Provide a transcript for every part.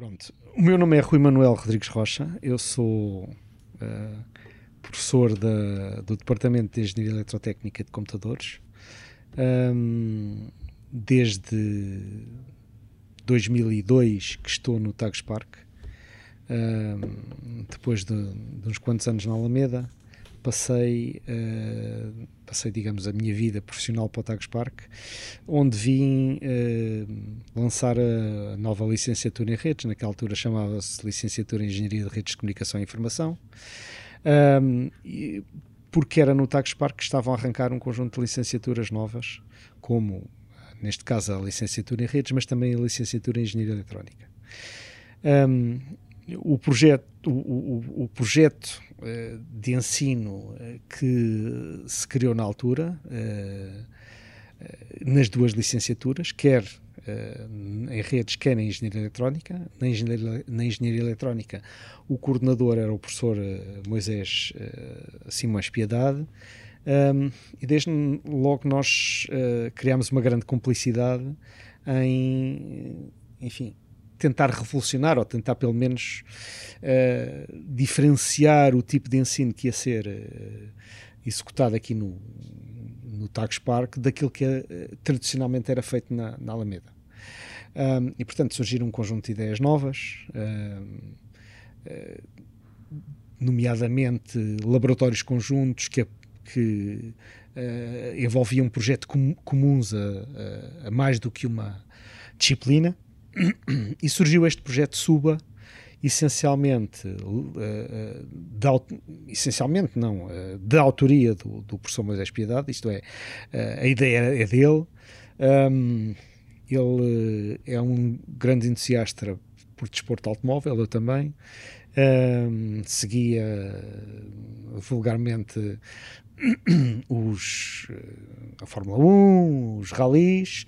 Pronto. O meu nome é Rui Manuel Rodrigues Rocha, eu sou uh, professor da, do Departamento de Engenharia Eletrotécnica de Computadores. Um, desde 2002 que estou no Tagus Park, um, depois de, de, uns quantos anos na Alameda, passei, uh, passei, digamos, a minha vida profissional para o Tagus Park, onde vim uh, lançar a nova licenciatura em redes, naquela altura chamava-se Licenciatura em Engenharia de Redes de Comunicação e Informação, um, e, porque era no Tagus Park que estavam a arrancar um conjunto de licenciaturas novas, como, neste caso, a licenciatura em redes, mas também a licenciatura em Engenharia Eletrónica. Um, o projeto, o, o, o projeto de ensino uh, que se criou na altura, uh, nas duas licenciaturas, quer em redes, quer em engenharia eletrónica. Na engenharia, na engenharia eletrónica, o coordenador era o professor Moisés Simões Piedade. E desde logo nós criámos uma grande cumplicidade em, enfim, tentar revolucionar ou tentar pelo menos uh, diferenciar o tipo de ensino que ia ser uh, executado aqui no, no Park daquilo que uh, tradicionalmente era feito na, na Alameda. Um, e portanto surgiram um conjunto de ideias novas, nomeadamente laboratórios conjuntos que, que envolviam um projeto com, comuns a, a mais do que uma disciplina e surgiu este projeto Suba, essencialmente, uh, de, essencialmente não, uh, da autoria do, do professor Moisés Piedade, isto é, a ideia é dele. Um, ele é um grande entusiasta por desporto automóvel, eu também. Um, seguia vulgarmente os, a Fórmula 1, os ralis,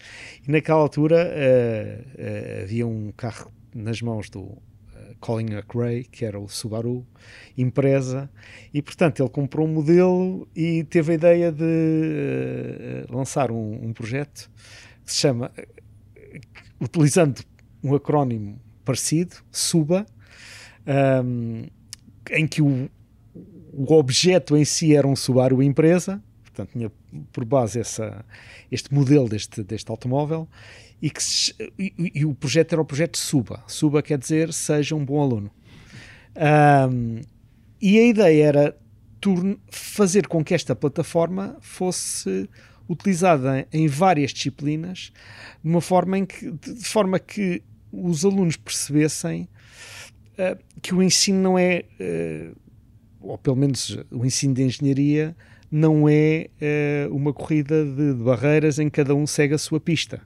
e naquela altura uh, uh, havia um carro nas mãos do uh, Colin McRae, que era o Subaru Impreza, e portanto ele comprou um modelo e teve a ideia de lançar um, um, projeto que se chama, utilizando um acrónimo parecido, SUBA, um, em que o, o objeto em si era um Subaru empresa, portanto tinha por base essa, este modelo deste, deste automóvel e, que se, e, e, o projeto era o projeto Suba. Suba quer dizer seja um bom aluno. Um, e a ideia era fazer com que esta plataforma fosse utilizada em várias disciplinas de uma forma em que, de forma que os alunos percebessem uh, que o ensino não é uh, ou pelo menos o ensino de engenharia, não é uh, uma corrida de, de, barreiras em que cada um segue a sua pista.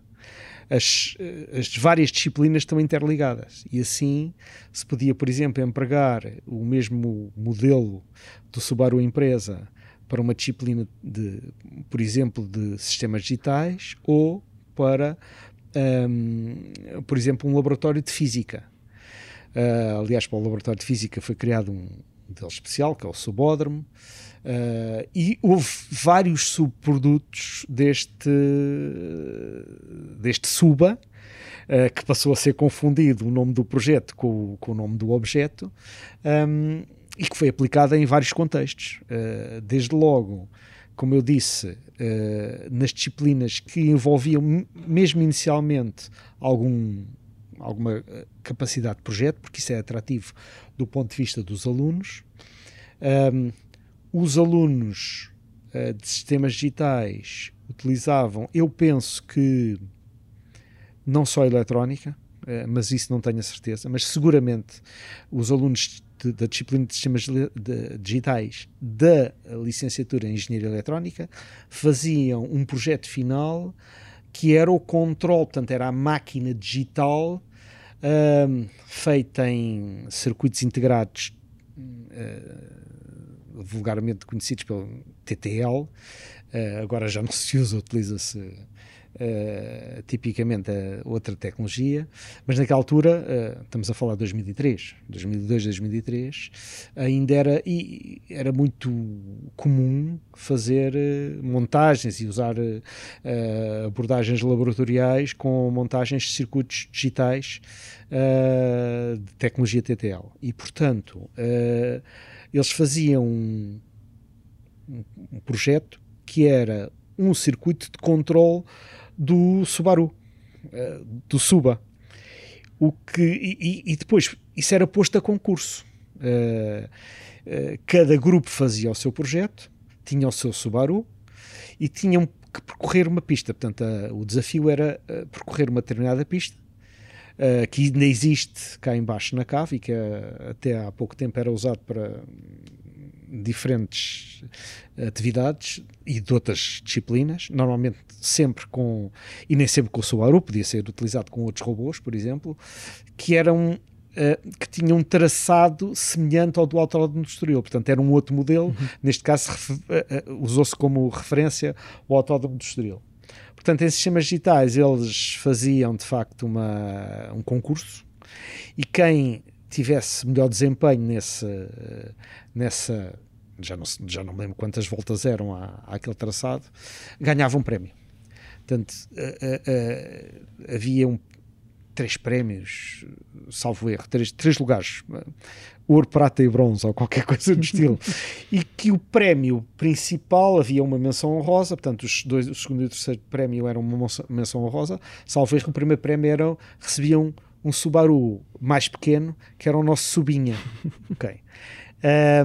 As, eh, as, várias disciplinas estão interligadas e assim se podia, por exemplo, empregar o mesmo modelo do Subaru Empresa para uma disciplina de, por exemplo, de sistemas digitais ou para, um, ehm, por exemplo, um laboratório de física. Uh, aliás, para o laboratório de física foi criado um, modelo especial, que é o subódromo, uh, e houve vários subprodutos deste, deste suba, uh, que passou a ser confundido o nome do projeto com, com o nome do objeto, um, e que foi aplicada em vários contextos. Uh, desde logo, como eu disse, nas disciplinas que envolviam, mesmo inicialmente, algum alguma eh, capacidade de projeto, porque isso é atrativo do ponto de vista dos alunos. Um, os alunos uh, de sistemas digitais utilizavam, eu penso que não só eletrónica, uh, mas isso não tenho a certeza, mas seguramente os alunos de, da disciplina de sistemas de, de, digitais da licenciatura em Engenharia Eletrónica faziam um projeto final que era o controle, portanto, era a máquina digital uh, feita em circuitos integrados, uh, vulgarmente conhecidos pelo TTL. Uh, agora já não se usa, utiliza-se uh, tipicamente a outra tecnologia, mas naquela altura, uh, estamos a falar de 2003, 2002, 2003, ainda era, e era muito comum fazer uh, montagens e usar abordagens laboratoriais com montagens de circuitos digitais de tecnologia TTL. E, portanto, eles faziam um, um projeto que era um circuito de controle do Subaru, uh, do Suba. O que, e, e, depois isso era posto a concurso. Uh, uh, cada grupo fazia o seu projeto, tinha o seu Subaru e tinham que percorrer uma pista. Portanto, o desafio era percorrer uma determinada pista. que ainda existe cá embaixo na cave e que até há pouco tempo era usado para diferentes atividades e de outras disciplinas, normalmente sempre com, e nem sempre com o Subaru, podia ser utilizado com outros robôs, por exemplo, que eram Uh, que tinham um traçado semelhante ao do Autódromo Estoril, portanto era um outro modelo, uhum. neste caso uh, uh, usou-se como referência o Autódromo do Estoril. Portanto, em sistemas digitais eles faziam de facto uma, um concurso e quem tivesse melhor desempenho nesse, nessa já não, já não lembro quantas voltas eram à, àquele traçado, ganhava um prémio. Portanto, uh, uh, havia um, três prémios, salvo erro, três, três lugares, ouro, prata e bronze, ou qualquer coisa do estilo, e que o prémio principal havia uma menção honrosa, portanto, os dois, o segundo e o terceiro prémio eram uma menção honrosa, salvo erro, o primeiro prémio era, recebiam um Subaru mais pequeno, que era o nosso Subinha. ok.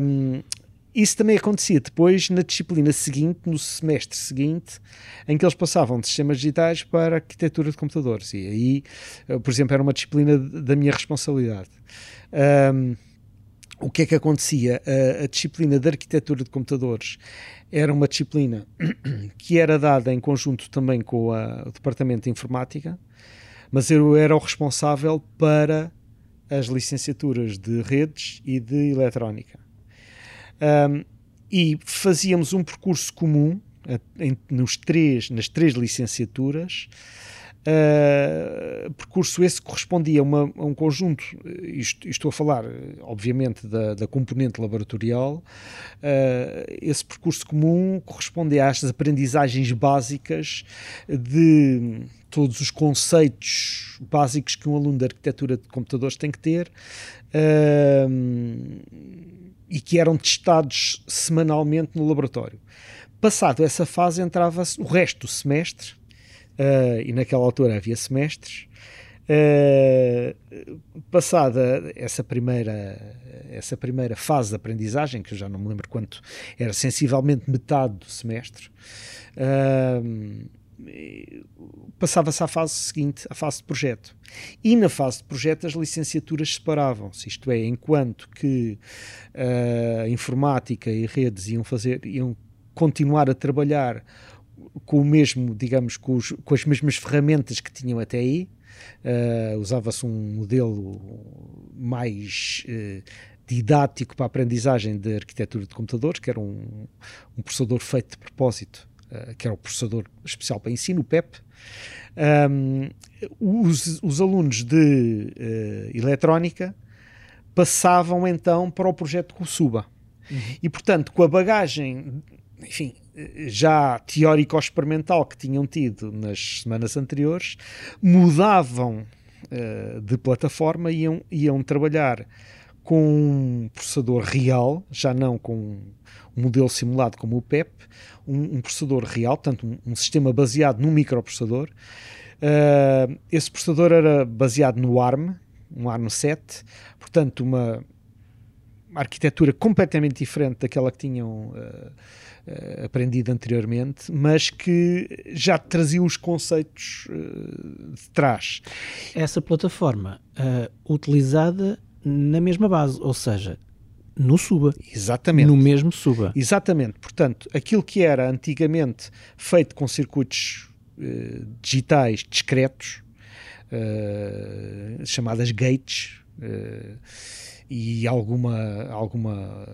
Um, isso também acontecia depois na disciplina seguinte, no semestre seguinte, em que eles passavam de sistemas digitais para arquitetura de computadores. E aí, eh, por exemplo, era uma disciplina da minha responsabilidade. Um, o que é que acontecia? A, a, disciplina de arquitetura de computadores era uma disciplina que era dada em conjunto também com a, o departamento de informática, mas eu era o responsável para as licenciaturas de redes e de eletrónica. Um, e fazíamos um percurso comum em, nos três, nas três licenciaturas. Uh, percurso esse correspondia a, uma, a um conjunto, isto, estou a falar, obviamente, da, da componente laboratorial. Uh, esse percurso comum correspondia às aprendizagens básicas de todos os conceitos básicos que um aluno de arquitetura de computadores tem que ter. Uh, e que eram testados semanalmente no laboratório. Passado essa fase, entrava o resto do semestre, uh, e naquela altura havia semestres. Uh, passada essa primeira, essa primeira fase de aprendizagem, que eu já não me lembro quanto, era sensivelmente metade do semestre, uh, passava-se à fase seguinte, a fase de projeto. E na fase de projeto as licenciaturas separavam-se, isto é, enquanto que uh, informática e redes iam fazer, iam continuar a trabalhar com o mesmo, digamos, com, os, com as mesmas ferramentas que tinham até aí, uh, usava-se um modelo mais uh, didático para a aprendizagem de arquitetura de computadores, que era um, um processador feito de propósito eh, que era o processador especial para ensino, o PEP, um, os, os, alunos de uh, eletrónica passavam então para o projeto Kusuba. Uhum. E, portanto, com a bagagem, enfim, já teórico experimental que tinham tido nas semanas anteriores, mudavam uh, de plataforma e iam, iam trabalhar com um processador real, já não com um modelo simulado como o PEP, um, um processador real, portanto, um, um, sistema baseado num microprocessador. Uh, esse processador era baseado no ARM, um ARM 7, portanto, uma, uma arquitetura completamente diferente daquela que tinham uh, uh, aprendido anteriormente, mas que já trazia os conceitos de trás. Essa plataforma utilizada na mesma base, ou seja, no Suba. Exatamente. No mesmo Suba. Exatamente. Portanto, aquilo que era antigamente feito com circuitos uh, digitais discretos, uh, chamadas gates, uh, e alguma, alguma,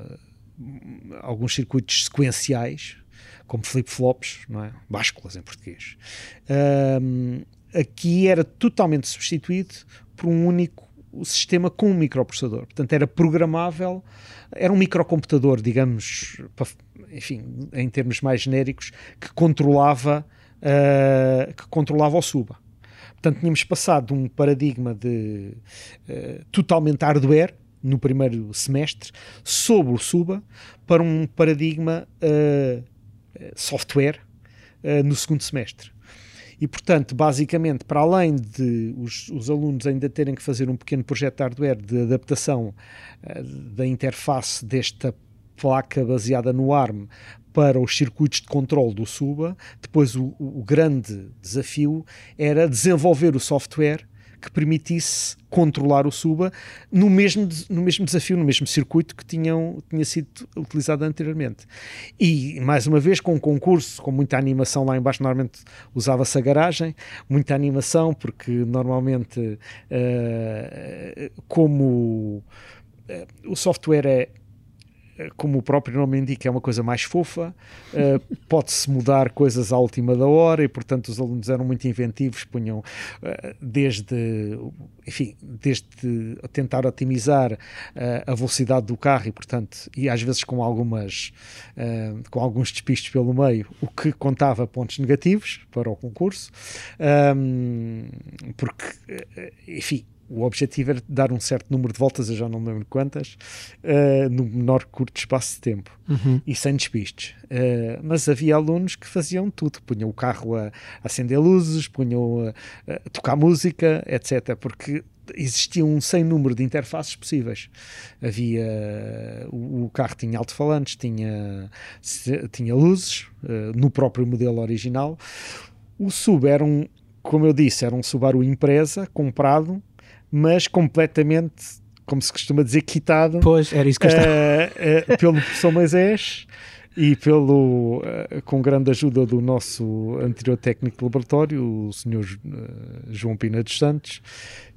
alguns circuitos sequenciais, como flip-flops, não é? básculas em português. Um, aqui era totalmente substituído por um único sistema com um microprocessador. Portanto, era programável, era um microcomputador, digamos, enfim, em termos mais genéricos, que controlava, uh, que controlava o SUBA. Portanto, tínhamos passado de um paradigma de uh, totalmente hardware no primeiro semestre sobre o SUBA para um paradigma uh, software no segundo semestre. E, portanto, basicamente, para além de os, os, alunos ainda terem que fazer um pequeno projeto de hardware de adaptação uh, da interface desta placa baseada no ARM para os circuitos de controle do SUBA, depois o, o grande desafio era desenvolver o software que permitisse controlar o Suba no mesmo, no mesmo desafio, no mesmo circuito que tinham, tinha sido utilizado anteriormente. E, mais uma vez, com um concurso, com muita animação lá embaixo, normalmente usava-se a garagem, muita animação, porque normalmente, uh, como uh, o software é como o próprio nome indica, é uma coisa mais fofa, uh, pode-se mudar coisas à última da hora e, portanto, os alunos eram muito inventivos, punham uh, desde, enfim, desde tentar otimizar uh, a velocidade do carro e, portanto, e às vezes com algumas, com alguns despistos pelo meio, o que contava pontos negativos para o concurso, um, porque, enfim, o objetivo era dar um certo número de voltas, eu já não me lembro quantas, uh, no menor curto espaço de tempo uhum. e sem despistes. Uh, mas havia alunos que faziam tudo, punham o carro a, acender luzes, punham a, a, tocar música, etc. Porque existia um sem número de interfaces possíveis. Havia o, o carro tinha alto-falantes, tinha, tinha luzes uh, no próprio modelo original. O sub era um, como eu disse, era um Subaru Impresa comprado mas completamente, como se costuma dizer, quitado. Pois, era isso que eu estava. Uh, uh, pelo professor Moisés e pelo, uh, com grande ajuda do nosso anterior técnico de laboratório, o senhor João Pina dos Santos,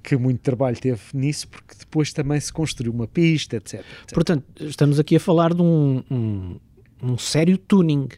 que muito trabalho teve nisso, porque depois também se construiu uma pista, etc. etc. Portanto, estamos aqui a falar de um, um, um sério tuning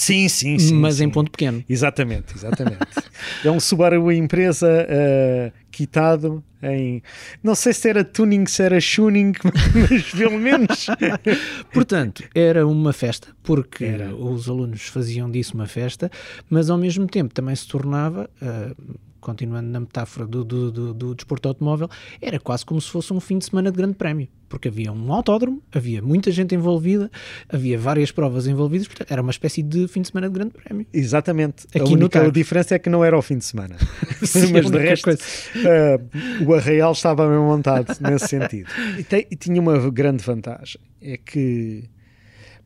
Sim, sim, sim. Mas sim. em ponto pequeno. Exatamente, exatamente. é um Subaru empresa uh, quitado em. Não sei se era tuning, se era tuning, mas pelo menos. Portanto, era uma festa, porque era. os alunos faziam disso uma festa, mas ao mesmo tempo também se tornava. Uh, continuando na metáfora do, do, do, do, desporto automóvel, era quase como se fosse um fim de semana de grande prémio, porque havia um autódromo, havia muita gente envolvida, havia várias provas envolvidas, portanto era uma espécie de fim de semana de grande prémio. Exatamente. Aqui a única diferença é que não era o fim de semana. Sim, Mas de resto, uh, o Arraial estava bem montado nesse sentido. E, tem, e tinha uma grande vantagem, é que,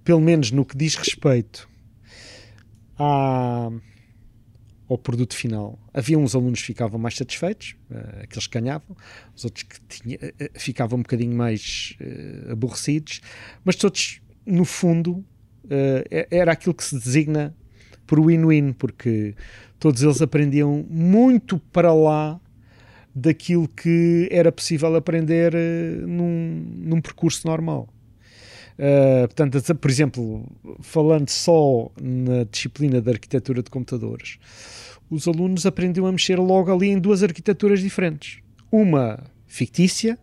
pelo menos no que diz respeito à ao produto final. Havia uns alunos que ficavam mais satisfeitos, uh, aqueles que ganhavam, os outros que tinha, uh, ficavam um bocadinho mais uh, aborrecidos, mas todos, no fundo, era aquilo que se designa por win-win, porque todos eles aprendiam muito para lá daquilo que era possível aprender num, num percurso normal. Uh, portanto, por exemplo, falando só na disciplina de arquitetura de computadores, os alunos aprendiam a mexer logo ali em duas arquiteturas diferentes. Uma fictícia,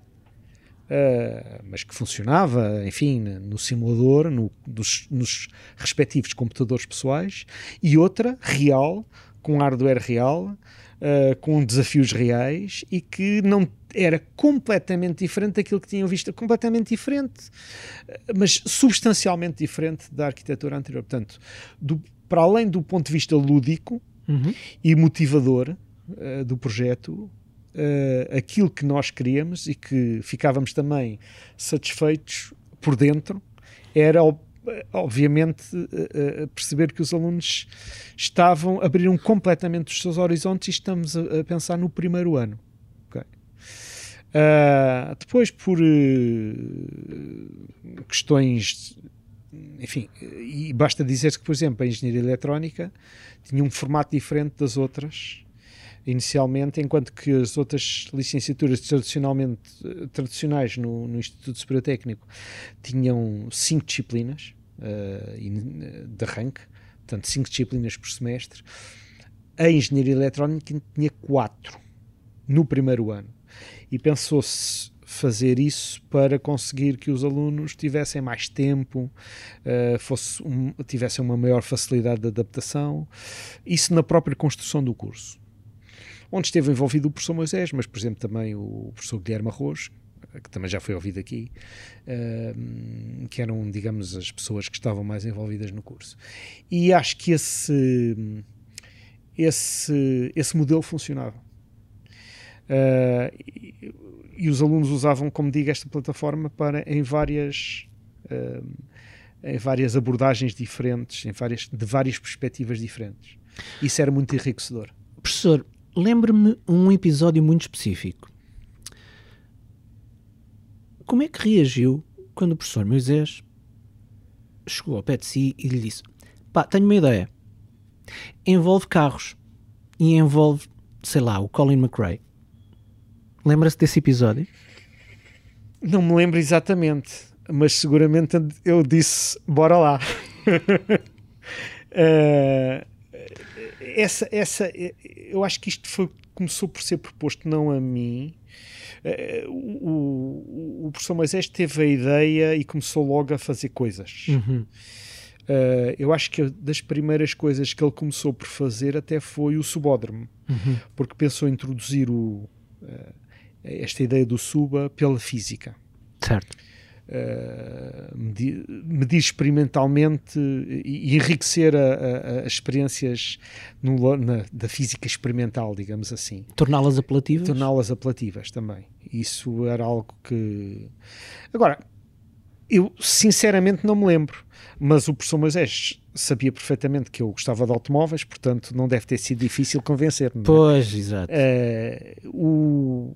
uh, mas que funcionava, enfim, no simulador, no, nos, nos respectivos computadores pessoais, e outra real, com hardware real, uh, com desafios reais e que não era completamente diferente daquilo que tinham visto, completamente diferente, uh, mas substancialmente diferente da arquitetura anterior. Portanto, do, para além do ponto de vista lúdico uhum. e motivador uh, do projeto, aquilo que nós queríamos e que ficávamos também satisfeitos por dentro era obviamente, uh, perceber que os alunos estavam, abriram completamente os seus horizontes e estamos a, pensar no primeiro ano. Okay? Uh, depois, por uh, questões, enfim, e basta dizer que, por exemplo, a engenharia eletrónica tinha um formato diferente das outras inicialmente, enquanto que as outras licenciaturas tradicionalmente tradicionais no, no Instituto Superior Técnico tinham cinco disciplinas uh, de arranque, portanto, cinco disciplinas por semestre. A engenharia eletrónica tinha quatro no primeiro ano. E pensou-se fazer isso para conseguir que os alunos tivessem mais tempo, uh, fosse um, tivessem uma maior facilidade de adaptação, isso na própria construção do curso. Onde esteve envolvido o professor Moisés, mas, por exemplo, também o professor Guilherme Arroz, que também já foi ouvido aqui, uh, que eram, digamos, as pessoas que estavam mais envolvidas no curso. E acho que esse, esse, esse modelo funcionava. Uh, e, e, os alunos usavam, como digo, esta plataforma para em várias uh, em várias abordagens diferentes, em várias, de várias perspectivas diferentes. Isso era muito enriquecedor. Professor, lembre-me um episódio muito específico. Como é que reagiu quando o professor Moisés chegou ao pé de si e lhe disse: Pá, tenho uma ideia. Envolve carros e envolve, sei lá, o Colin McRae. Lembra-se desse episódio? Não me lembro exatamente, mas seguramente eu disse: bora lá. uh, essa, essa, eu acho que isto foi, começou por ser proposto não a mim. Uh, o, o, o professor Moisés teve a ideia e começou logo a fazer coisas. Uhum. Uh, eu acho que das primeiras coisas que ele começou por fazer até foi o subódromo, uhum. porque pensou em introduzir o, uh, esta ideia do suba pela física. Certo. Uh, medir, medir, experimentalmente e, enriquecer as experiências no, na, da física experimental, digamos assim. Torná-las apelativas? Torná-las apelativas também. Isso era algo que. Agora, eu sinceramente não me lembro, mas o professor Moisés sabia perfeitamente que eu gostava de automóveis, portanto não deve ter sido difícil convencer-me. É? Pois, exato. Uh, o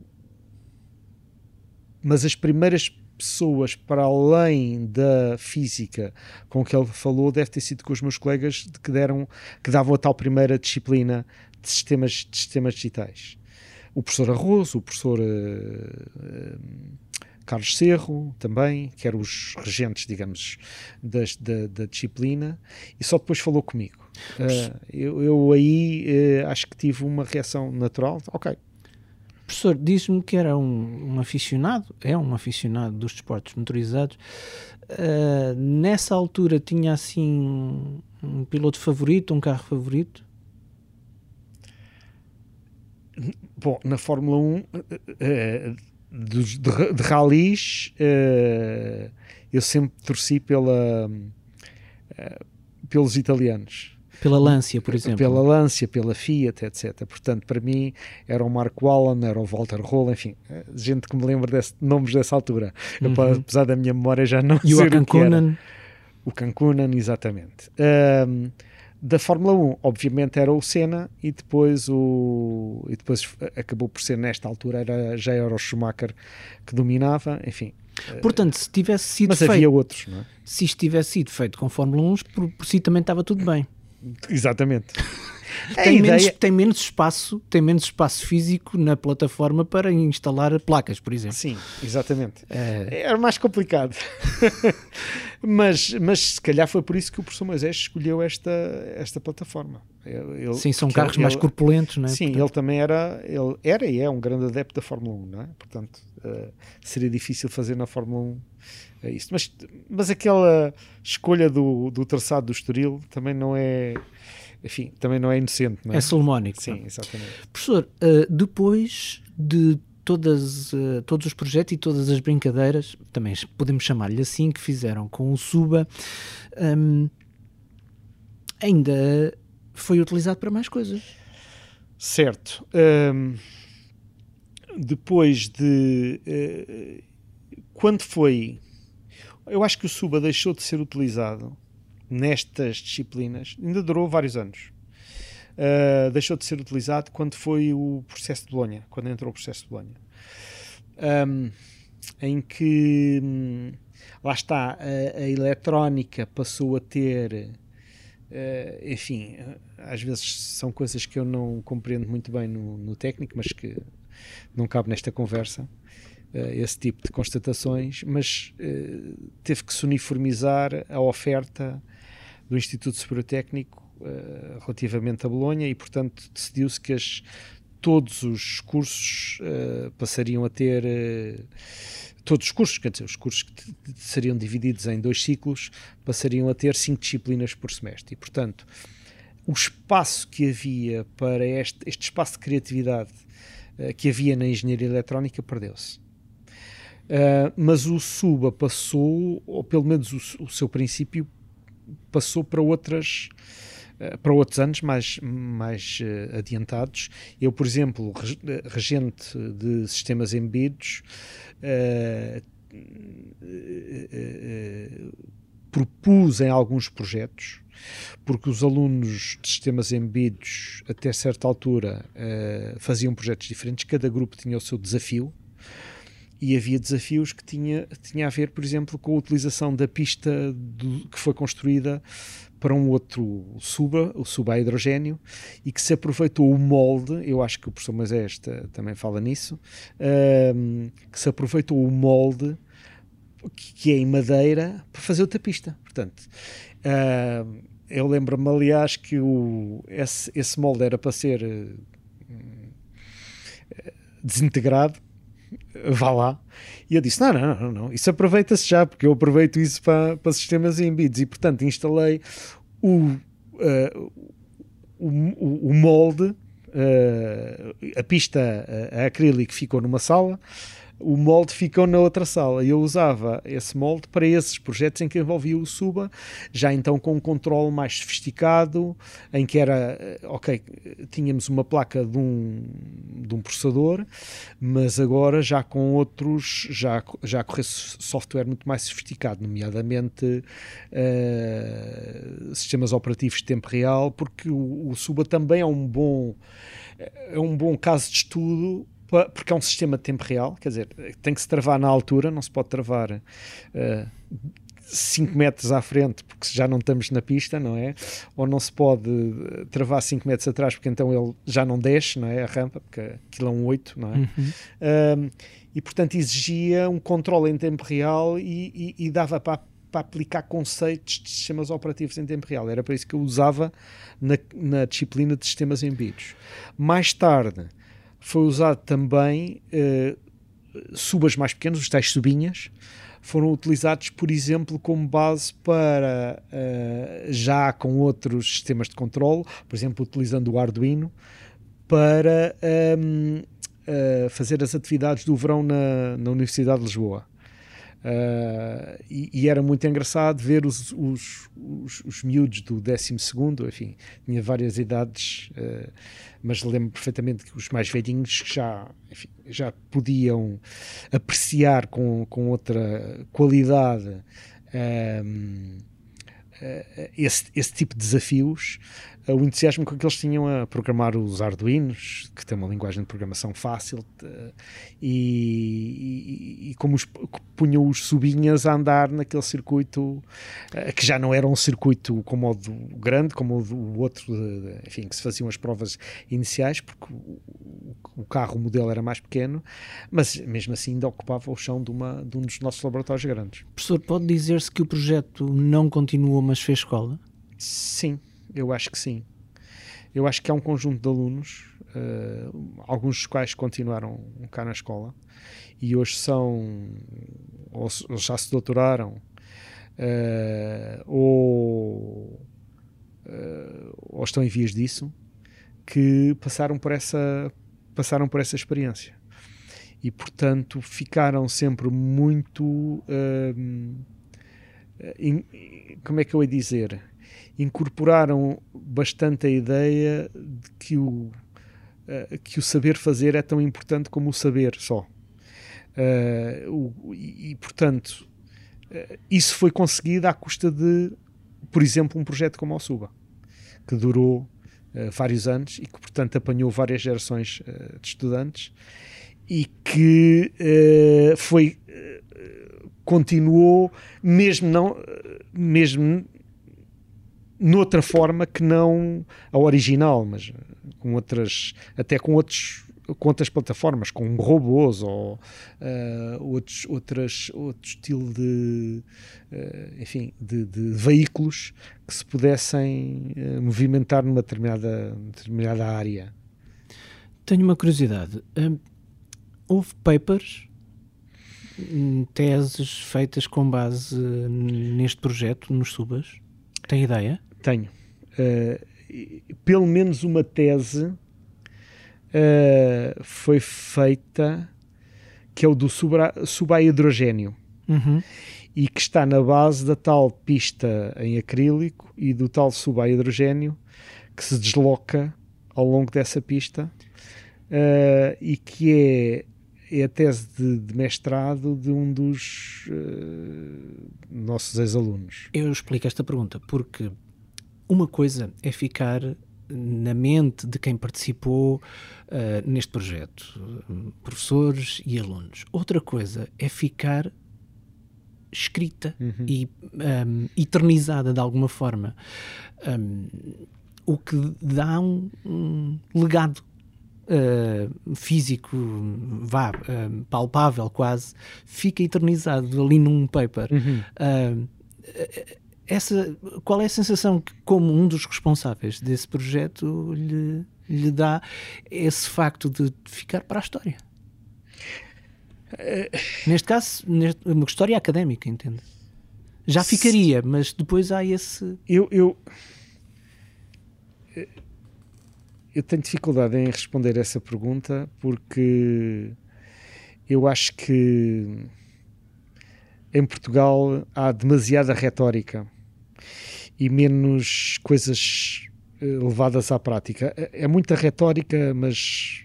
mas as primeiras pessoas para além da física com que ele falou deve ter sido com os meus colegas que deram que davam a tal primeira disciplina de sistemas, de sistemas digitais o professor Arroz, o professor uh, uh, Carlos Cerro também, que eram os regentes, digamos, das, da, da, disciplina, e só depois falou comigo. Uh, eu, eu, aí acho que tive uma reação natural, ok, professor disse-me que era um, um, aficionado, é um aficionado dos desportos motorizados. Uh, nessa altura tinha assim um piloto favorito, um carro favorito? Bom, na Fórmula 1, uh, uh, de, de, de ralis, uh, eu sempre torci pela, pelos italianos pela Lancia, por exemplo. Pela Lancia, pela Fiat, etc. Portanto, para mim, era o Marco Allen, era o Walter Roll, enfim, gente que me lembra desse, nomes dessa altura. Uhum. Apesar da minha memória já não e ser o Cancunan. O Cancunan, exatamente. Um, da Fórmula 1, obviamente era o Senna e depois o e depois acabou por ser nesta altura era já era o Schumacher que dominava, enfim. Portanto, se tivesse sido Mas feito, havia outros, não é? Se isto tivesse sido feito com Fórmula 1, por, por si também estava tudo bem. Exatamente. tem, ideia... menos, tem menos espaço, tem menos espaço físico na plataforma para instalar placas, por exemplo. Sim, exatamente. É... Era mais complicado. mas, mas se calhar foi por isso que o professor Moisés escolheu esta, esta plataforma. Ele, sim, são carros ele, mais corpulentos, não é? Sim, Portanto... ele também era, ele era e é um grande adepto da Fórmula 1, não é? Portanto, uh, seria difícil fazer na Fórmula 1 é isso. Mas, mas aquela escolha do, do traçado do Estoril também não é enfim, também não é inocente. Não é? é salomónico. Sim, exatamente. Professor, uh, depois de todas, uh, todos os projetos e todas as brincadeiras, também podemos chamar-lhe assim, que fizeram com o Suba, um, ainda foi utilizado para mais coisas. Certo. Um, depois de. Uh, quando foi eu acho que o Suba deixou de ser utilizado nestas disciplinas, ainda durou vários anos. Uh, deixou de ser utilizado quando foi o processo de Bolonha, quando entrou o processo de Bolonha. Um, em que hum, lá está, a, a, eletrónica passou a ter, uh, enfim, às vezes são coisas que eu não compreendo muito bem no, no técnico, mas que não cabe nesta conversa. Eh, esse tipo de constatações, mas uh, teve que se uniformizar a oferta do Instituto Superior Técnico uh, relativamente a Bolonha e, portanto, decidiu-se que as, todos os cursos uh, passariam a ter. Uh, todos os cursos, quer dizer, os cursos que seriam divididos em dois ciclos passariam a ter cinco disciplinas por semestre. E, portanto, o espaço que havia para este, este espaço de criatividade uh, que havia na engenharia eletrónica perdeu-se. Mas o SUBA passou, ou pelo menos o, o seu princípio, passou para outras para outros anos mais, mais uh, adiantados. Eu, por exemplo, regente de sistemas embebidos, propus em alguns projetos, porque os alunos de sistemas embebidos, até certa altura, faziam projetos diferentes, cada grupo tinha o seu desafio e havia desafios que tinha, tinha a ver, por exemplo, com a utilização da pista do, que foi construída para um outro suba, o suba a hidrogênio, e que se aproveitou o molde, eu acho que o professor Moisés também fala nisso, um, que se aproveitou o molde que, que, é em madeira para fazer outra pista. Portanto, uh, eu lembro-me, aliás, que o, esse, esse molde era para ser uh, desintegrado vá lá. E eu disse: não, não, não, não. isso aproveita-se já, porque eu aproveito isso para, para sistemas embeds. E portanto instalei o, uh, o, o, molde, uh, a pista a acrílico ficou numa sala o molde ficou na outra sala. E eu usava esse molde para esses projetos em que envolvia o Suba, já então com um controle mais sofisticado, em que era, eh, ok, tínhamos uma placa de um, de um processador, mas agora já com outros, já, já correr software muito mais sofisticado, nomeadamente uh, sistemas operativos de tempo real, porque o, o Suba também é um bom é um bom caso de estudo porque é um sistema de tempo real, quer dizer, tem que se travar na altura, não se pode travar uh, eh, 5 metros à frente porque já não estamos na pista, não é? Ou não se pode eh, travar 5 metros atrás porque então ele já não desce, não é? A rampa, porque aquilo é um 8, não é? Uhum. Uh, e portanto exigia um controle em tempo real e, e, e dava para para aplicar conceitos de sistemas operativos em tempo real. Era para isso que eu usava na, na disciplina de sistemas embebidos. Mais tarde, foi usado também uh, subas mais pequenas, os tais subinhas, foram utilizados, por exemplo, como base para uh, já com outros sistemas de controle, por exemplo, utilizando o Arduino, para um, ehm, uh, eh, fazer as atividades do verão na, na Universidade de Lisboa. Uh, e, e, era muito engraçado ver os, os, os, os miúdos do 12, enfim, tinha várias idades, uh, mas lembro perfeitamente que os mais velhinhos já, enfim, já podiam apreciar com, com outra qualidade. Uh, esse, esse tipo de desafios o entusiasmo com que eles tinham a programar os Arduinos, que tem uma linguagem de programação fácil, e, e, e como os, punham os subinhas a andar naquele circuito, eh, que já não era um circuito como o do grande, como o do outro, enfim, que se faziam as provas iniciais, porque o, o carro, o modelo era mais pequeno, mas mesmo assim ainda ocupava o chão de, uma, de um dos nossos laboratórios grandes. Professor, pode dizer-se que o projeto não continuou, mas fez escola? Sim, eu acho que sim. Eu acho que há um conjunto de alunos, uh, alguns dos quais continuaram cá na escola e hoje são, ou, ou já se doutoraram, uh, ou, uh, ou estão em vias disso, que passaram por essa, passaram por essa experiência. E, portanto, ficaram sempre muito. In, como é que eu ia dizer? Incorporaram bastante a ideia de que o, uh, que o saber fazer é tão importante como o saber só. O, e, portanto, uh, isso foi conseguido à custa de, por exemplo, um projeto como o Suba, que durou vários anos e que, portanto, apanhou várias gerações de estudantes e que foi continuou mesmo não mesmo noutra forma que não a original, mas com outras, até com outros com outras plataformas, com robôs ou uh, outros, outras, outro estilo de, uh, enfim, de, de, veículos que se pudessem uh, movimentar numa determinada, determinada área. Tenho uma curiosidade. Um, houve papers, hum, teses feitas com base neste projeto, nos Subas? Tem ideia? Tenho. pelo menos uma tese uh, foi feita, que é o do subahidrogênio, uhum. e que está na base da tal pista em acrílico e do tal subahidrogênio que se desloca ao longo dessa pista uh, e que é é a tese de, de, mestrado de um dos uh, nossos ex-alunos. Eu explico esta pergunta porque uma coisa é ficar na mente de quem participou uh, neste projeto, professores e alunos. Outra coisa é ficar escrita uhum. e um, eternizada de alguma forma. Um, o que dá um, um legado uh, físico, vá, uh, palpável quase, fica eternizado ali num paper. Uhum. Uh, essa, qual é a sensação que, como um dos responsáveis desse projeto, lhe, lhe dá esse facto de ficar para a história? Neste caso, neste, uma história académica, entende? Já ficaria, mas depois há esse. Eu, eu, eu tenho dificuldade em responder essa pergunta porque eu acho que em Portugal há demasiada retórica e menos coisas eh, levadas à prática. É, é muita retórica, mas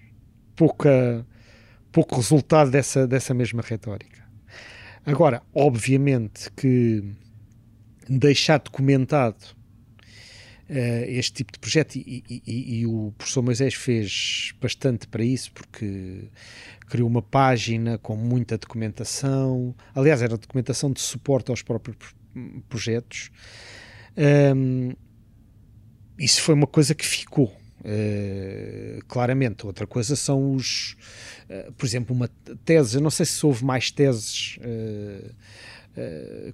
pouca, pouco resultado dessa, dessa mesma retórica. Agora, obviamente que deixar documentado uh, este tipo de projeto, e, e, e, o professor Moisés fez bastante para isso, porque criou uma página com muita documentação, aliás, era documentação de suporte aos próprios projetos, um, isso foi uma coisa que ficou. Uh, claramente, outra coisa são os, uh, por exemplo, uma tese. Eu não sei se houve mais teses uh,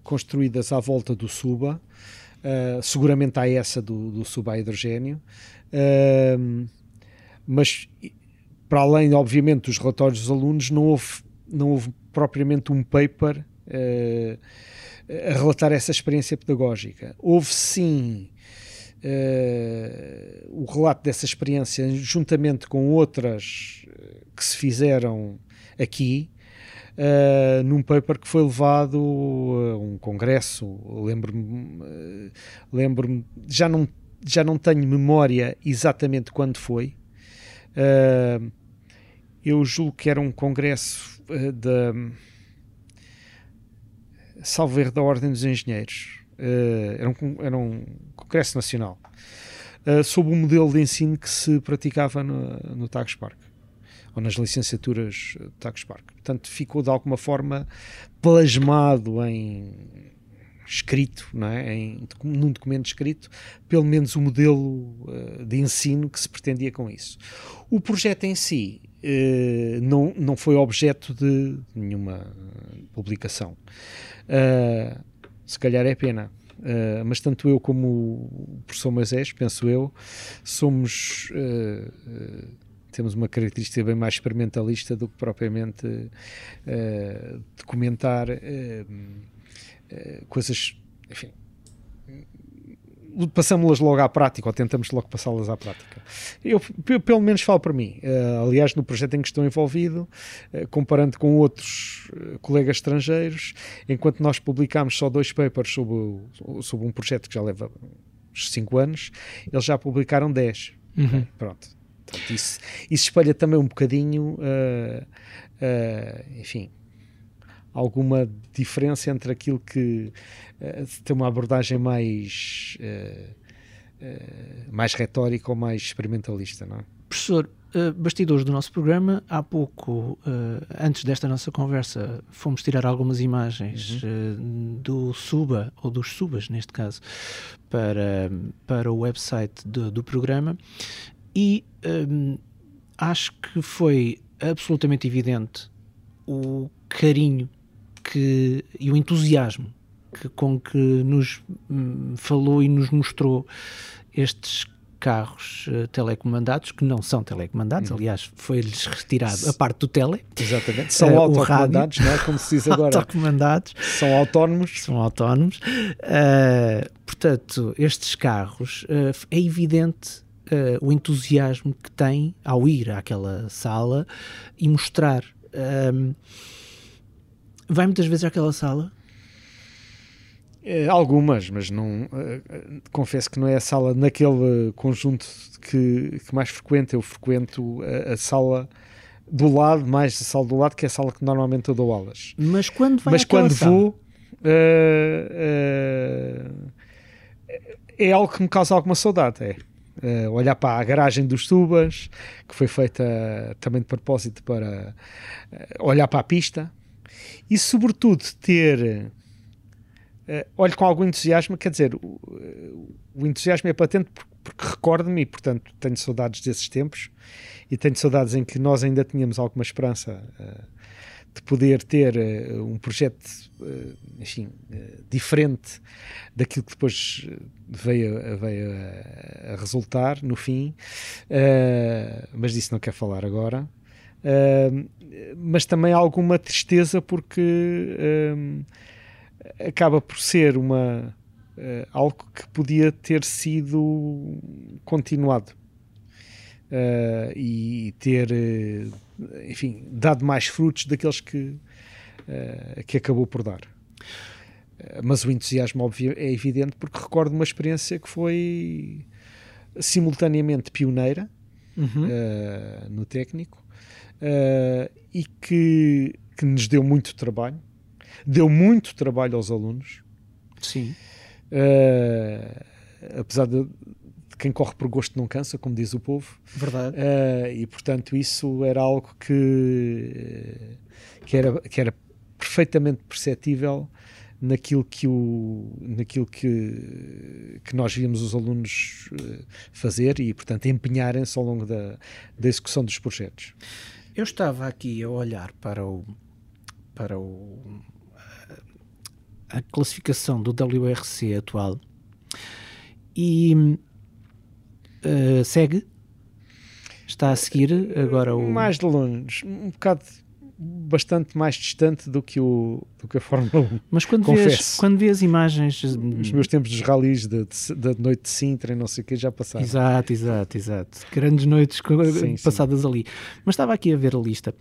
construídas à volta do Suba, seguramente há essa do, do Suba a hidrogênio, mas para além, obviamente, dos relatórios dos alunos, não houve, não houve propriamente um paper a relatar essa experiência pedagógica. Houve sim uh, o relato dessa experiência juntamente com outras eh, que se fizeram aqui. Uh, num paper que foi levado a um congresso, lembro-me, uh, lembro-me, já não, já não tenho memória exatamente quando foi. Uh, eu julgo que era um congresso da salvo erro da Ordem dos Engenheiros. Uh, era, um, era um congresso nacional. Uh, sob o modelo de ensino que se praticava no, no Tagus Park ou nas licenciaturas Tagus Park. Portanto, ficou de alguma forma plasmado em escrito, não é? em, num documento escrito, pelo menos o modelo uh, de ensino que se pretendia com isso. O projeto em si uh, não, não foi objeto de nenhuma publicação. Uh, se calhar é pena. Uh, mas tanto eu como o professor Moisés, penso eu, somos uh, temos uma característica bem mais experimentalista do que propriamente documentar coisas, enfim, passamos-las logo à prática, ou tentamos logo passá-las à prática. Eu, pelo menos, falo para mim. Uh, aliás, no projeto em que estou envolvido, uh, comparando com outros uh, colegas estrangeiros, enquanto nós publicámos só dois papers sobre, sobre um projeto que já leva uns 5 anos, eles já publicaram 10. Uhum. Pronto. Portanto, isso, isso espelha também um bocadinho, enfim, alguma diferença entre aquilo que uh, tem uma abordagem mais, uh, uh, mais retórica ou mais experimentalista, não é? Professor, bastidores do nosso programa, há pouco, antes desta nossa conversa, fomos tirar algumas imagens uhum. do Suba, ou dos Subas neste caso, para, para o website do, do programa e um, acho que foi absolutamente evidente o carinho que, e o entusiasmo que, com que nos hum, falou e nos mostrou estes carros uh, telecomandados, que não são telecomandados, uhum. aliás, foi-lhes retirado a parte do tele. Exatamente, são uh, autocomandados, não é? Como se diz agora. autocomandados. São autónomos. São autónomos. Uh, portanto, estes carros, é evidente o entusiasmo que têm ao ir àquela sala e mostrar. Vai muitas vezes àquela sala eh, algumas, mas não uh, confesso que não é a sala naquele conjunto que, que mais frequento. Eu frequento a, a, sala do lado, mais a sala do lado, que é a sala que normalmente eu dou aulas. Mas quando vai Mas quando sala? vou, uh, é algo que me causa alguma saudade. É. Uh, olhar para a garagem dos Tubas, que foi feita também de propósito para uh, olhar para a pista e, sobretudo, ter uh, olho com algum entusiasmo, quer dizer, o, o entusiasmo é patente porque, recordo-me e, portanto, tenho saudades desses tempos e tenho saudades em que nós ainda tínhamos alguma esperança uh, de poder ter uh, um projeto, enfim, diferente daquilo que depois veio, veio a, a resultar no fim, mas disso não quero falar agora. Mas também alguma tristeza porque acaba por ser uma uh, algo que podia ter sido continuado uh, e ter, uh, enfim, dado mais frutos daqueles que, que acabou por dar. mas o entusiasmo óbvio, é evidente porque recordo uma experiência que foi simultaneamente pioneira uhum. no técnico e que, que nos deu muito trabalho deu muito trabalho aos alunos. Sim. Uh, apesar de, quem corre por gosto não cansa, como diz o povo. Verdade. Uh, e portanto isso era algo que, que, era, que era perfeitamente perceptível naquilo que, o, naquilo que, que nós víamos os alunos fazer e, portanto, empenharem-se ao longo da, da execução dos projetos. Eu estava aqui a olhar para o, para o, a classificação do WRC atual e uh, segue. Está a seguir agora o. Mais de longe, um bocado bastante mais distante do que, o, do que a Fórmula 1. Mas quando vês, quando vês imagens. Os meus tempos dos ralis da noite de Sintra e não sei o que já passaram. Exato, exato, exato. Grandes noites sim, passadas sim. ali. Mas estava aqui a ver a lista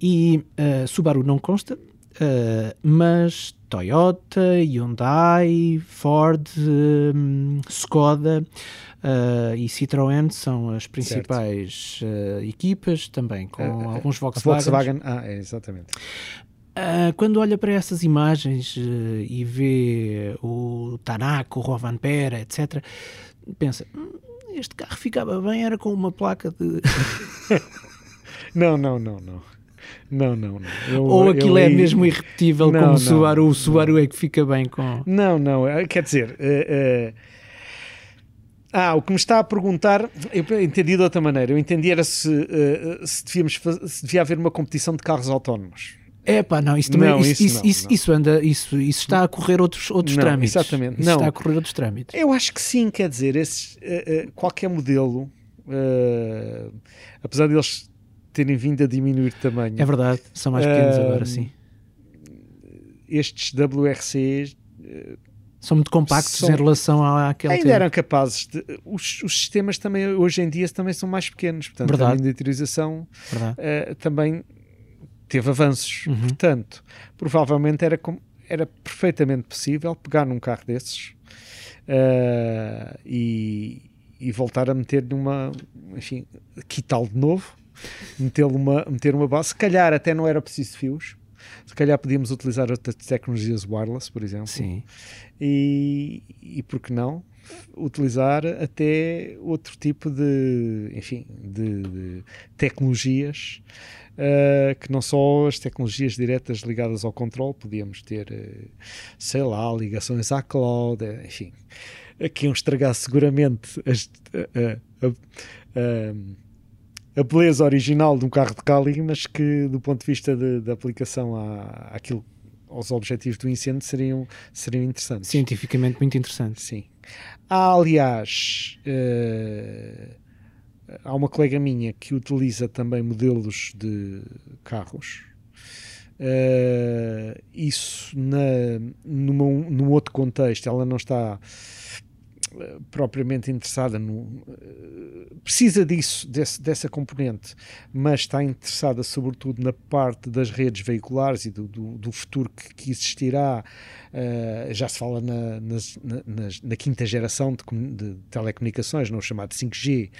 e uh, Subaru não consta, Uh, mas Toyota, Hyundai, Ford, um, Skoda uh, e Citroën são as principais uh, equipas, também com alguns Volkswagen. Volkswagen, ah, é, exatamente. quando olha para essas imagens e vê o Tanaka, o Rovanpera, etc., pensa, hum, este carro ficava bem, era com uma placa de... não, não, não, não. Não, não, não. Eu, Ou aquilo é mesmo irrepetível não, como o Subaru, o Subaru é que fica bem com... Não, não, é, quer dizer... Uh, uh... Ah, o que me está a perguntar, eu entendi de outra maneira. Eu entendi era se, uh, se, devíamos se devia haver uma competição de carros autónomos. É pá, não, isso também não, isso, isso, não, isso, não. isso, anda, isso, isso está a correr outros, outros trâmites. Exatamente. Isso está a correr outros trâmites. Eu acho que sim, quer dizer, esses, uh, uh, qualquer modelo, apesar de eles terem vindo a diminuir de tamanho. É verdade, são mais pequenos uh, agora, sim. Estes WRCs uh, são muito compactos são, em relação àquele ainda tempo. eram capazes de, os, os, sistemas também hoje em dia também são mais pequenos portanto Verdade. a miniaturização uh, também teve avanços uhum. portanto provavelmente era, era perfeitamente possível pegar num carro desses uh, e, e voltar a meter numa enfim quitá-lo de novo meter uma, meter uma base. Se calhar até não era preciso fios. Se calhar podíamos utilizar outras tecnologias wireless, por exemplo. Sim. E, e por que não? Utilizar até outro tipo de, enfim, de, de tecnologias uh, que não só as tecnologias diretas ligadas ao controle, podíamos ter, uh, sei lá, ligações à cloud, uh, enfim, que iam estragar seguramente as, a beleza original de um carro de Cali, mas que do ponto de vista de aplicação à, àquilo, aos objetivos do incêndio seriam, seriam interessantes. Cientificamente muito interessantes. Sim. Há, aliás, uh, há uma colega minha que utiliza também modelos de carros. Uh, isso na, numa, num outro contexto, ela não está propriamente interessada no precisa disso desse, dessa componente mas está interessada sobretudo na parte das redes veiculares e do, do, do futuro que, que existirá. Uh, já se fala na, nas, na, na, quinta geração de, de, telecomunicações no chamado 5G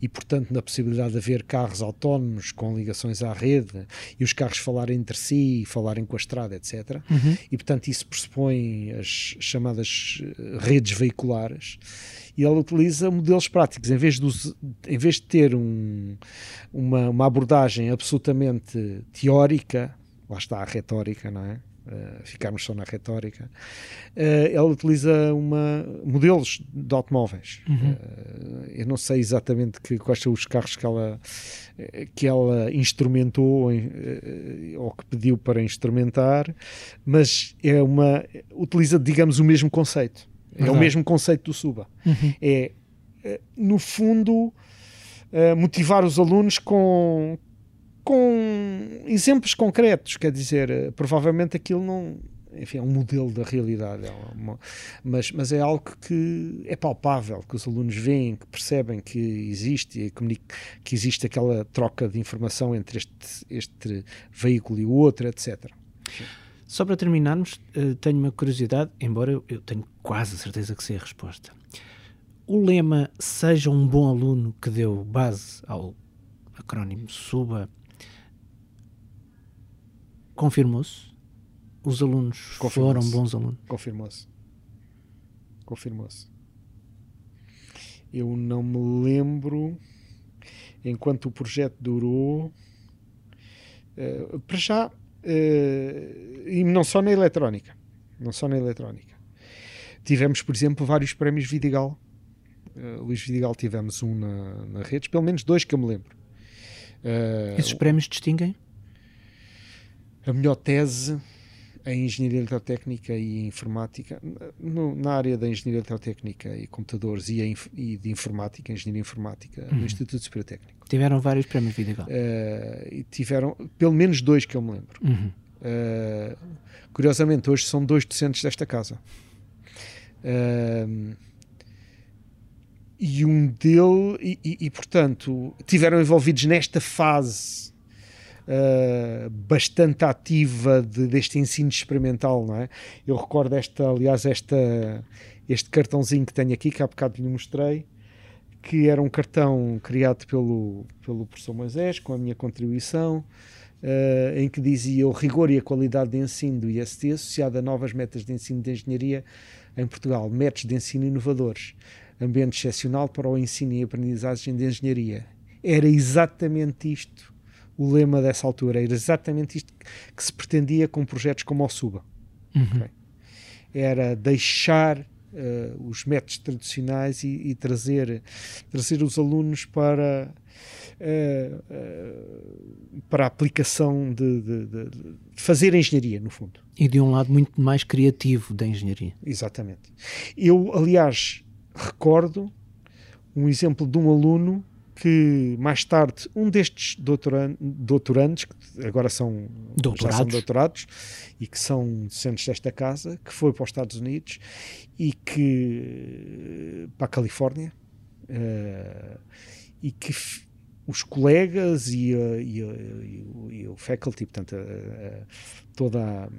e portanto na possibilidade de haver carros autónomos com ligações à rede e os carros falarem entre si falarem com a estrada etc uhum. e portanto isso pressupõe as chamadas redes veiculares e ela utiliza modelos práticos. Em vez de, em vez de ter um, uma, uma abordagem absolutamente teórica, lá está a retórica, não é? Uh, ficarmos só na retórica, uh, ela utiliza uma, modelos de automóveis. Uhum. Uh, eu não sei exatamente que, quais são os carros que ela, que ela instrumentou ou que pediu para instrumentar, mas é uma, utiliza, digamos, o mesmo conceito. É o mesmo conceito do Suba. Uhum. É, eh, no fundo, eh, motivar os alunos com, com exemplos concretos. Quer dizer, eh, provavelmente aquilo não. Enfim, é um modelo da realidade, é uma, mas, mas é algo que é palpável, que os alunos veem, que percebem que existe, que existe aquela troca de informação entre este, este veículo e o outro, etc. Só para terminarmos, uh, tenho uma curiosidade, embora eu, tenho quase a certeza que sei a resposta. O lema seja um bom aluno que deu base ao acrónimo SUBA confirmou-se? Os alunos foram bons alunos? Confirmou-se. Confirmou-se. Eu não me lembro, enquanto o projeto durou. Uh, para já, Uh, e não só na eletrónica. Não só na eletrónica. Tivemos, por exemplo, vários prémios Vidigal. Uh, Luís Vidigal tivemos um na, na redes, pelo menos dois que eu me lembro. Uh, Esses prémios distinguem? A melhor tese em engenharia eletrotécnica e informática, no, na área da engenharia eletrotécnica e computadores e, e de informática, engenharia informática, uhum. no Instituto Superior Técnico. Tiveram vários prémios Vidigal? Uh, tiveram pelo menos dois que eu me lembro. Uhum. Uh, curiosamente, hoje são dois docentes desta casa. Uh, e um dele, e, e, e, portanto, tiveram envolvidos nesta fase uh, bastante ativa de, deste ensino experimental, não é? Eu recordo esta, aliás, esta, este cartãozinho que tenho aqui, que há bocado lhe mostrei, que era um cartão criado pelo, pelo professor Moisés, com a minha contribuição, uh, em que dizia o rigor e a qualidade de ensino do IST associado a novas metas de ensino de engenharia em Portugal, métodos de ensino inovadores, ambiente excepcional para o ensino e aprendizagem de engenharia. Era exatamente isto o lema dessa altura. Era exatamente isto que se pretendia com projetos como o Suba. Uhum. Okay? Era deixar uh, os métodos tradicionais e, e, trazer, trazer os alunos para, uh, uh, para a aplicação de, de, de, de, fazer engenharia, no fundo. E de um lado muito mais criativo da engenharia. Exatamente. Eu, aliás, recordo um exemplo de um aluno que mais tarde um destes doutoran doutorandos, que agora são doutorados. são doutorados e que são docentes desta casa, que foi para os Estados Unidos e que para a Califórnia uh, e que os colegas e, uh, e, uh, e, o faculty, portanto, toda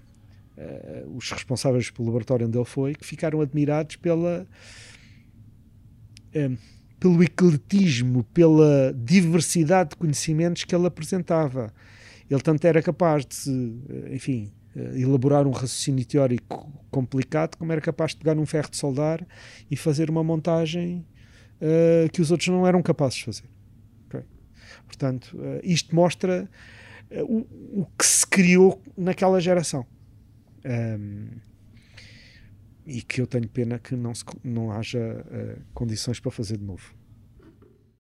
os responsáveis pelo laboratório onde ele foi, que ficaram admirados pela pelo ecletismo, pela diversidade de conhecimentos que ele apresentava. Ele tanto era capaz de, eh, enfim, eh, elaborar um raciocínio teórico complicado, como era capaz de pegar num ferro de soldar e fazer uma montagem uh, que os outros não eram capazes de fazer. Okay? Portanto, uh, isto mostra uh, o, o, que se criou naquela geração. Um, e que eu tenho pena que não, se, não haja uh, condições para fazer de novo.